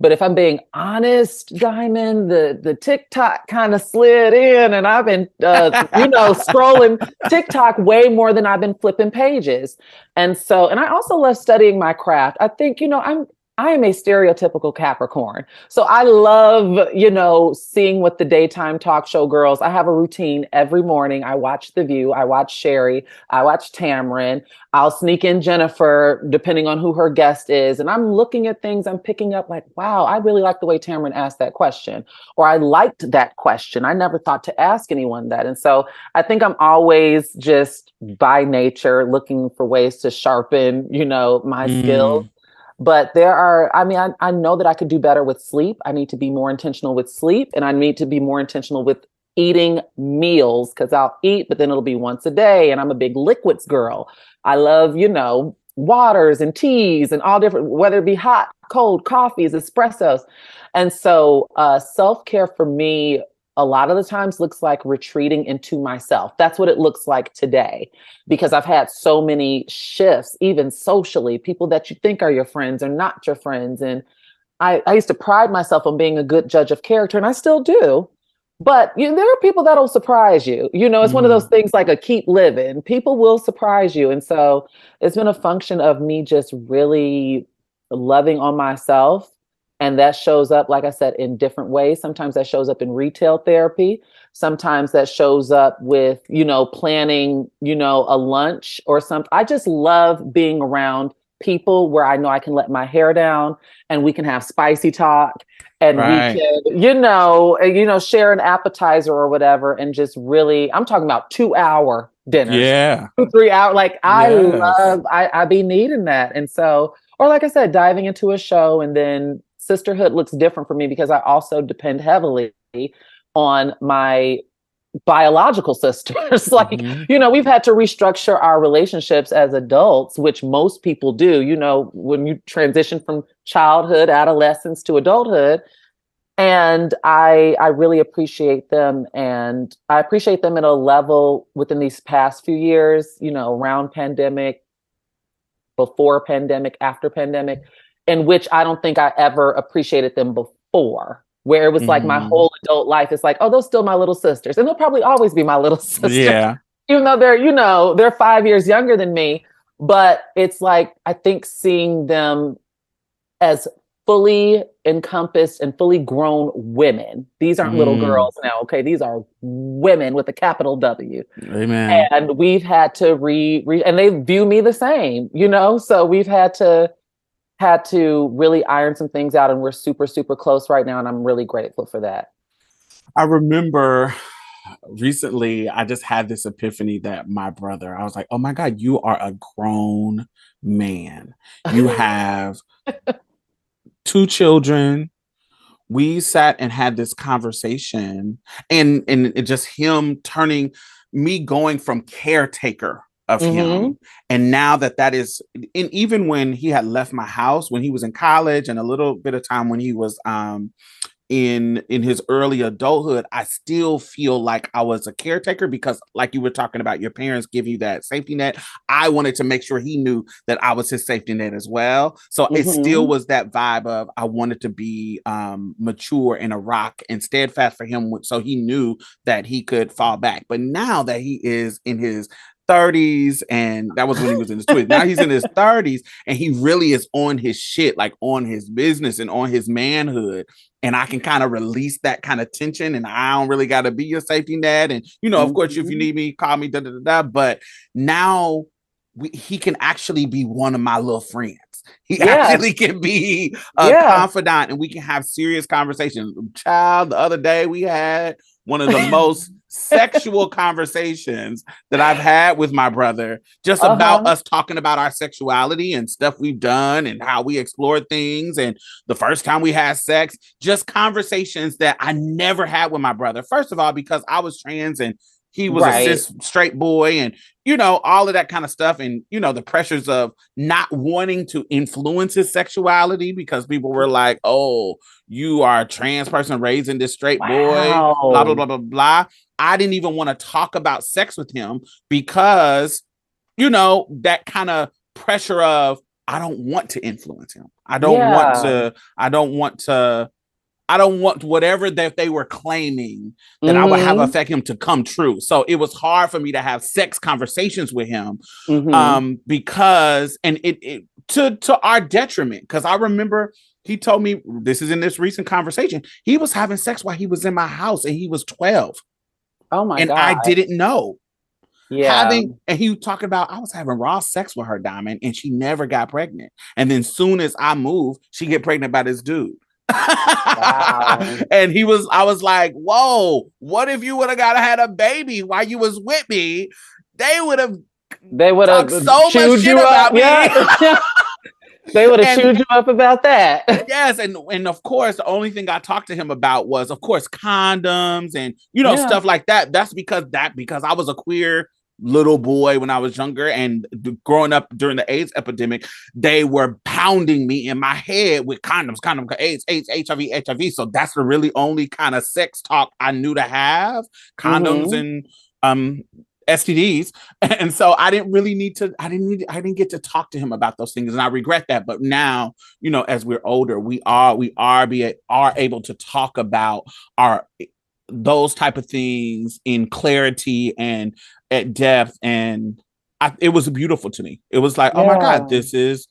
but if I'm being honest, Diamond, the the TikTok kind of slid in, and I've been, uh, you know, <laughs> scrolling TikTok way more than I've been flipping pages. And so, and I also love studying my craft. I think, you know, I'm I am a stereotypical Capricorn. So I love, you know, seeing what the daytime talk show girls. I have a routine every morning. I watch The View, I watch Sherri, I watch Tamron. I'll sneak in Jennifer, depending on who her guest is. And I'm looking at things, I'm picking up like, wow, I really like the way Tamron asked that question, or I liked that question. I never thought to ask anyone that. And so I think I'm always just by nature looking for ways to sharpen, you know, my mm. skills but there are i mean I, I know that i could do better with sleep. I need to be more intentional with sleep and i need to be more intentional with eating meals because i'll eat but then it'll be once a day and i'm a big liquids girl. I love you know waters and teas and all different whether it be hot cold coffees espressos. And so uh, self-care for me a lot of the times looks like retreating into myself. That's what it looks like today because I've had so many shifts, even socially, people that you think are your friends are not your friends. And I, I used to pride myself on being a good judge of character, and I still do. But you know, there are people that'll surprise you. You know, it's mm. one of those mm. things like a keep living. People will surprise you. And so it's been a function of me just really loving on myself and that shows up, like I said, in different ways. Sometimes that shows up in retail therapy. Sometimes that shows up with, you know, planning, you know, a lunch or something. I just love being around people where I know I can let my hair down and we can have spicy talk and right. we can, you know, you know, share an appetizer or whatever and just really, I'm talking about two hour dinners. Yeah. Two, three hour. Like I yes. love, I, I be needing that. And so, or like I said, diving into a show and then sisterhood looks different for me because I also depend heavily on my biological sisters. <laughs> like, mm-hmm. you know, we've had to restructure our relationships as adults, which most people do. You know, when you transition from childhood, adolescence to adulthood. And I I really appreciate them and I appreciate them at a level within these past few years, you know, around pandemic, before pandemic, after pandemic in which I don't think I ever appreciated them before. Where it was mm like my mm-hmm. whole adult life, it's like, oh, those still my little sisters, and they'll probably always be my little <laughs> sisters. Yeah. Even though they're, you know, they're five years younger than me, but it's like I think seeing them as fully encompassed and fully grown women. These aren't mm. little girls now, okay? These are women with a capital W. Amen. And we've had to re, re and they view me the same, you know? So we've had to had to really iron some things out and we're super super close right now and i'm really grateful for that. I remember recently i just had this epiphany that my brother i was like oh my god you are a grown man. You <laughs> have two children. We sat and had this conversation and and it just him turning me going from caretaker of mm-hmm. him and now that that is and even when he had left my house when he was in college and a little bit of time when he was um in in his early adulthood i still feel like i was a caretaker because like you were talking about your parents give you that safety net i wanted to make sure he knew that i was his safety net as well so mm-hmm. it still was that vibe of i wanted to be um mature and a rock and steadfast for him so he knew that he could fall back but now that he is in his 30s and that was when he was in his 20s. now he's in his <laughs> 30s and he really is on his shit, like on his business and on his manhood. And I can kind of release that kind of tension and I don't really got to be your safety net. And, you know, of course, if you mm-hmm. need me, call me, da da da da. But now we, he can actually be one of my little friends. He <laughs> actually can be a yeah. confidant and we can have serious conversations. Child, the other day we had one of the <laughs> most sexual <laughs> conversations that I've had with my brother, just uh-huh. about us talking about our sexuality and stuff we've done and how we explore things and the first time we had sex, just conversations that I never had with my brother. First of all, because I was trans and he was right. a cis straight boy and you know all of that kind of stuff and you know the pressures of not wanting to influence his sexuality because people were like oh you are a trans person raising this straight wow. boy blah blah blah blah blah i didn't even want to talk about sex with him because you know that kind of pressure of i don't want to influence him i don't yeah. want to i don't want to I don't want whatever that they were claiming that mm-hmm. I would have mm-hmm. affect him to come true. So it was hard for me to have sex conversations with him mm-hmm. um, because, and it, it to to our detriment. Because I remember he told me this is in this recent conversation. He was having sex while he was in my house, and he was twelve. Oh my god. and God. I didn't know. Yeah. Having and he was talking about I was having raw sex with her diamond and she never got pregnant. And then soon as I move, she get pregnant by this dude wow. <laughs> and he was, I was like, whoa, what if you would have got had a baby while you was with me? They would have they would have so much shit you about up. me. Yeah. <laughs> <laughs> they would have chewed you up about that. <laughs> yes, and and of course, the only thing I talked to him about was, of course, condoms and you know yeah. stuff like that. That's because that because I was a queer little boy when I was younger and growing up during the AIDS epidemic, they were pounding me in my head with condoms, condom, AIDS, AIDS, HIV, HIV. So that's the really only kind of sex talk I knew to have condoms mm-hmm. and um STDs. <laughs> And so I didn't really need to, I didn't need, I didn't get to talk to him about those things. And I regret that. But now, you know, as we're older, we are, we are be are able to talk about our those type of things in clarity and at depth and I, it was beautiful to me it was like yeah. oh my god this is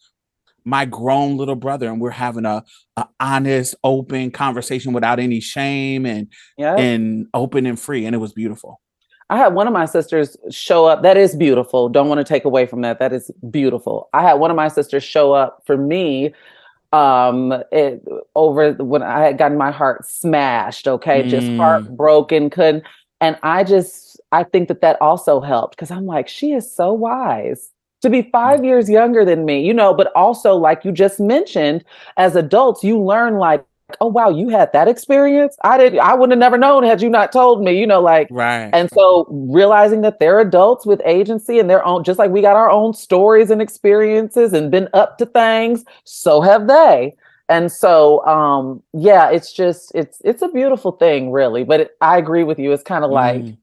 my grown little brother and we're having a, a honest open conversation without any shame and yep. and open and free and it was beautiful I had one of my sisters show up. That is beautiful. Don't want to take away from that. That is beautiful. I had one of my sisters show up for me um it over when I had gotten my heart smashed, okay, mm. just heartbroken, couldn't and I just I think that that also helped because I'm like she is so wise to be 5 years younger than me, you know, but also like you just mentioned as adults you learn like oh wow you had that experience? I did i would have never known had you not told me you know like right. and so realizing that they're adults with agency and their own just like we got our own stories and experiences and been up to things so have they. And so um yeah it's just it's it's a beautiful thing really but it, i agree with you it's kind of like mm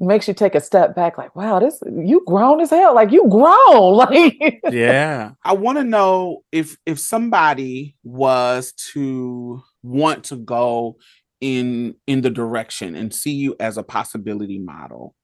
makes you take a step back like wow this you grown as hell like you grown <laughs> like yeah i want to know if if somebody was to want to go in in the direction and see you as a possibility model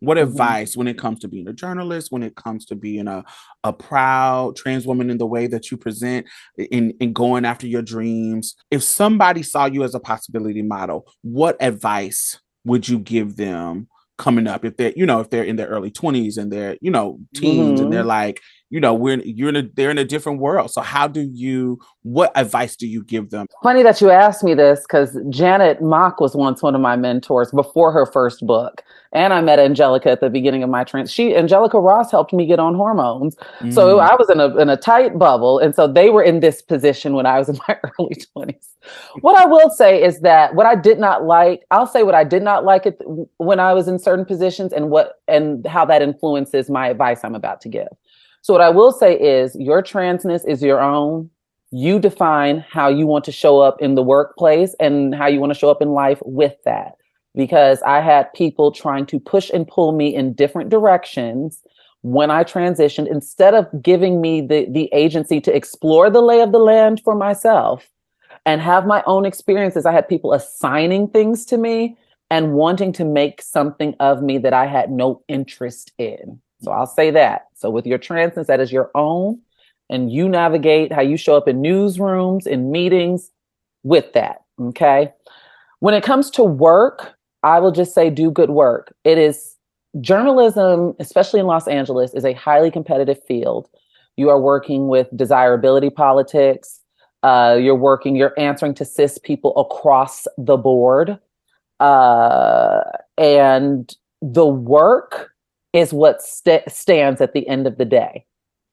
what mm-hmm. advice when it comes to being a journalist when it comes to being a, a proud trans woman in the way that you present in, in going after your dreams if somebody saw you as a possibility model what advice would you give them coming up if they're you know if they're in their early 20s and they're you know teens mm-hmm. and they're mm-hmm. like you know we're you're in a they're in a different world so how do you what advice do you give them funny that you asked me this because janet mock was once one of my mentors before her first book and I met Angelica at the beginning of my trans. She Angelica Ross helped me get on hormones. Mm. So I was in a in a tight bubble. And so they were in this position when I was in <laughs> my early 20s. What I will say is that what I did not like, I'll say what I did not like it when I was in certain positions and what and how that influences my advice I'm about to give. So what I will say is your transness is your own You define how you want to show up in the workplace and how you want to show up in life with that. Because I had people trying to push and pull me in different directions when I transitioned, instead of giving me the, the agency to explore the lay of the land for myself and have my own experiences, I had people assigning things to me and wanting to make something of me that I had no interest in. So I'll say that. So with your transness, that is your own, and you navigate how you show up in newsrooms, in meetings with that. Okay. When it comes to work, I will just say do good work. It is journalism, especially in Los Angeles, is a highly competitive field. You are working with desirability politics. Uh, you're working, you're answering to cis people across the board. Uh, and the work is what st- stands at the end of the day.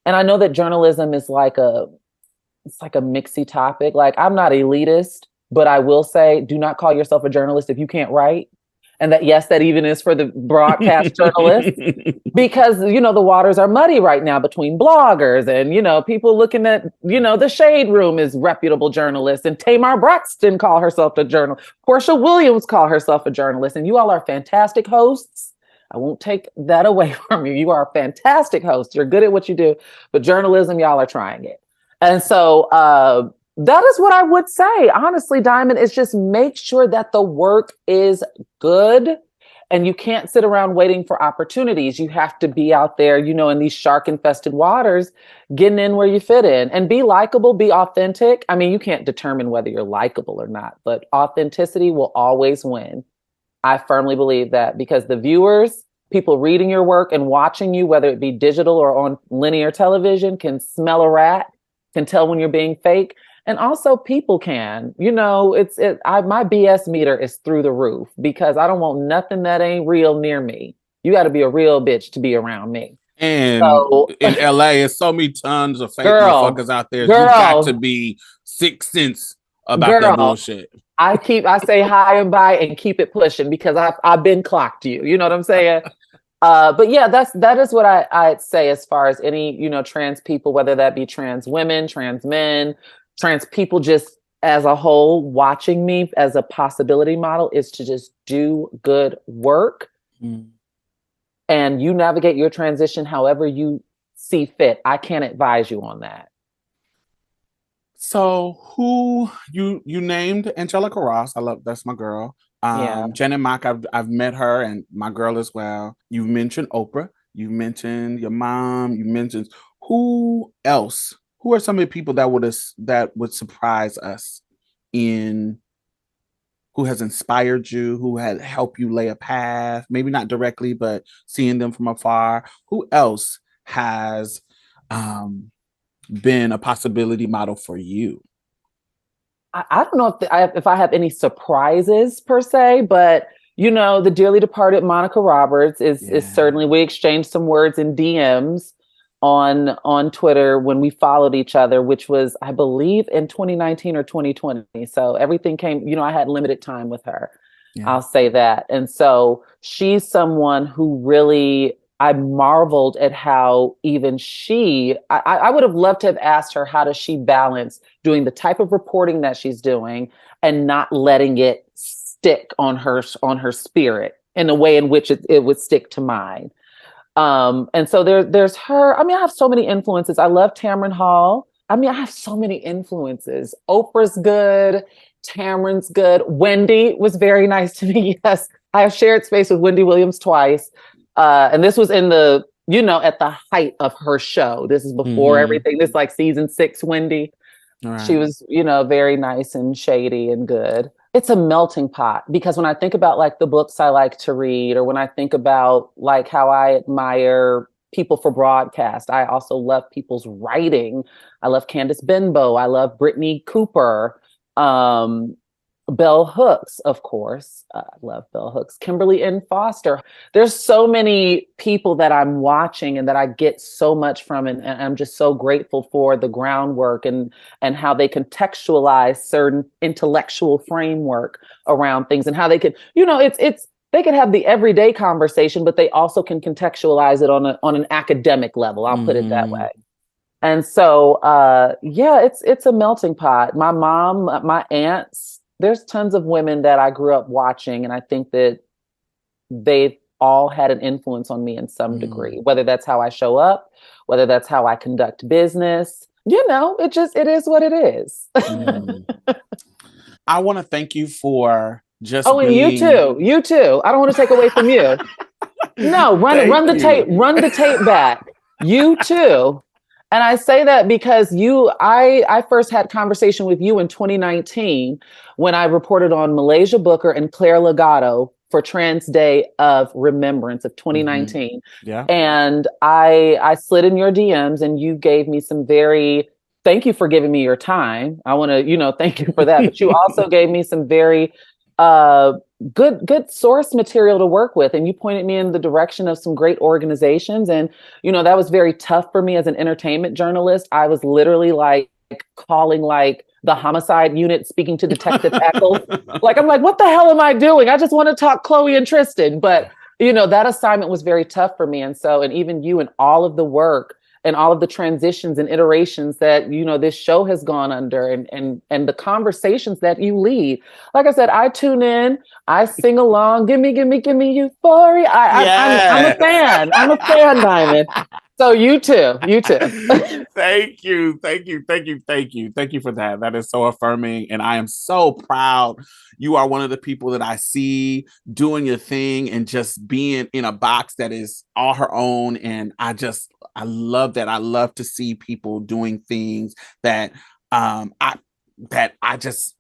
And I know that journalism is like a it's like a mixy topic. Like I'm not elitist, but I will say do not call yourself a journalist if you can't write and that yes that even is for the broadcast <laughs> journalists because you know the waters are muddy right now between bloggers and you know people looking at you know the shade room is reputable journalists and tamar braxton call herself a journalist porsha williams call herself a journalist and you all are fantastic hosts i won't take that <laughs> away from you you are a fantastic host. you're good at what you do but journalism y'all are trying it and so uh that is what I would say. Honestly, Diamond is just make sure that the work is good and you can't sit around waiting for opportunities. You have to be out there, you know, in these shark infested waters, getting in where you fit in and be likable, be authentic. I mean, you can't determine whether you're likable or not, but authenticity will always win. I firmly believe that because the viewers, people reading your work and watching you, whether it be digital or on linear television, can smell a rat, can tell when you're being fake. And also people can you know it's it I, my bs meter is through the roof because i don't want nothing that ain't real near me. You got to be a real bitch to be around me. And so, <laughs> in la it's so many tons of fake motherfuckers out there. Girl, you got to be six cents about girl, that bullshit i keep i say hi and bye and keep it pushing because i've, I've been clocked you. You know what i'm saying? <laughs> Uh, but yeah, that's that is what I, I'd say as far as any you know trans people, whether that be trans women, trans men, trans people just as a whole watching me as a possibility model is to just do good work mm. and you navigate your transition however you see fit. I can't advise you on that so who you you named angelica ross i love that's my girl. Um yeah. janet mock I've, I've met her and my girl as well. You mentioned oprah. You mentioned your mom. You mentioned who else? Who are some of the people that would that would surprise us in who has inspired you, who had helped you lay a path, maybe not directly, but seeing them from afar. Who else has um, been a possibility model for you? I, I don't know if the, I, if I have any surprises per se, but you know, the dearly departed Monica Roberts is yeah. is certainly. We exchanged some words in DMs on on Twitter when we followed each other, which was I believe in 2019 or 2020. So everything came, you know, I had limited time with her. Yeah. I'll say that. And so she's someone who really I marveled at how even she, I, I would have loved to have asked her how does she balance doing the type of reporting that she's doing and not letting it stick on her on her spirit in a way in which it, it would stick to mine. Um, and so there, there's her. I mean, I have so many influences. I love Tamron Hall. I mean, I have so many influences. Oprah's good. Tamron's good. Wendy was very nice to me. <laughs> Yes, I have shared space with Wendy Williams twice, uh, and this was in the you know at the height of her show. This is before mm-hmm. everything. This is like season six. Wendy, right. she was you know very nice and shady and good it's a melting pot because when I think about like the books I like to read, or when I think about like how I admire people for broadcast, I also love people's writing. I love Candice Benbow. I love Brittney Cooper. Um, Bell Hooks, of course. Uh, I love Bell Hooks. Kimberly N. Foster. There's so many people that I'm watching and that I get so much from, and, and, I'm just so grateful for the groundwork and and how they contextualize certain intellectual framework around things and how they can, you know, it's it's they can have the everyday conversation, but they also can contextualize it on a on an academic level. I'll mm-hmm. put it that mm-hmm. way. And so, uh, yeah, it's it's a melting pot. My mom, my aunts, there's tons of women that I grew up watching, and I think that they've all had an influence on me in some mm. degree, whether that's how I show up, whether that's how I conduct business. You know, it just it is what it is. mm. <laughs> I want to thank you for just Oh, and being... you too. You too. I don't want to take away from you. <laughs> no, run thank run the tape, run the tape back. You too. And I say that because you, I, I first had conversation with you in 2019 when I reported on Muhlaysia Booker and Claire Legato for Trans Day of Remembrance of 2019. Mm-hmm. Yeah. And I I slid in your DMs and you gave me some very thank you for giving me your time. I want to, you know, thank you for that. But you <laughs> also gave me some very uh good good source material to work with and you pointed me in the direction of some great organizations and you know that was very tough for me as an entertainment journalist. I was literally like calling like the homicide unit speaking to Detective <laughs> Eccles. like, I'm like, what the hell am I doing? I just want to talk Chloe and Tristan. But, you know, that assignment was very tough for me. And so, and even you and all of the work and all of the transitions and iterations that you know this show has gone under and and and the conversations that you lead like i said i tune in i sing along give me give me give me euphoria I. I, I'm, I'm a fan i'm a fan diamond <laughs> so you too. You too. <laughs> thank you. Thank you. Thank you. Thank you. Thank you for that. That is so affirming. And I am so proud. You are one of the people that I see doing your thing and just being in a box that is all her own. And I just I love that. I love to see people doing things that um I that I just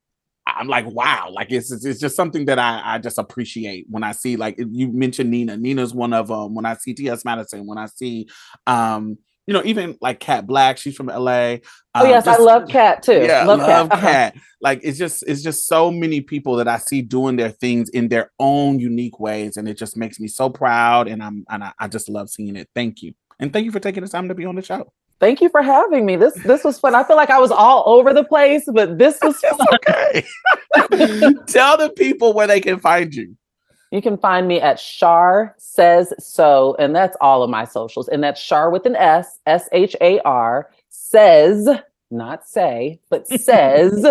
I'm like, wow, like it's it's just something that I I just appreciate when I see like you mentioned Nina. Nina's one of them. When I see T.S. Madison, when I see um you know even like Kat Blaque, she's from L.A. Oh um, yes, just, I love Kat too. Yeah, love, love Kat. Kat. Uh-huh. Like it's just it's just so many people that I see doing their things in their own unique ways, and it just makes me so proud. And I'm and I, I just love seeing it. Thank you, and thank you for taking the time to be on the show. Thank you for having me. This this was fun. I feel like I was all over the place, but this was <laughs> fun. okay. <laughs> Tell the people where they can find you. You can find me at Shar Says So, and that's all of my socials. And that's Shar with an S, S H A R, says, not say, but <laughs> says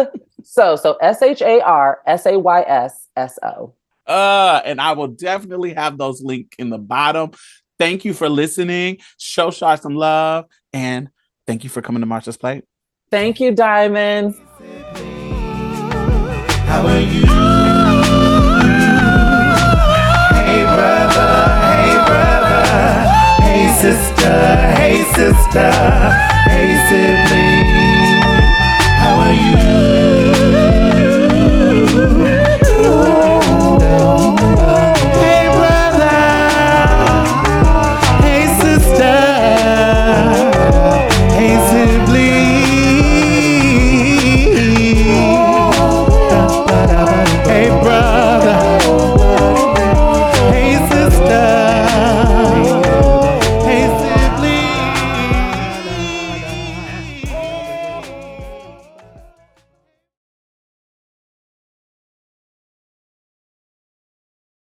so. So S H A R S A Y S S O. Uh, and I will definitely have those link in the bottom. Thank you for listening. Show Shar some love. And thank you for coming to Marsha's Plate. Thank you, Diamond. How are you? Hey, brother. Hey, brother. Hey, sister. Hey, sister. Hey, sibling. How are you?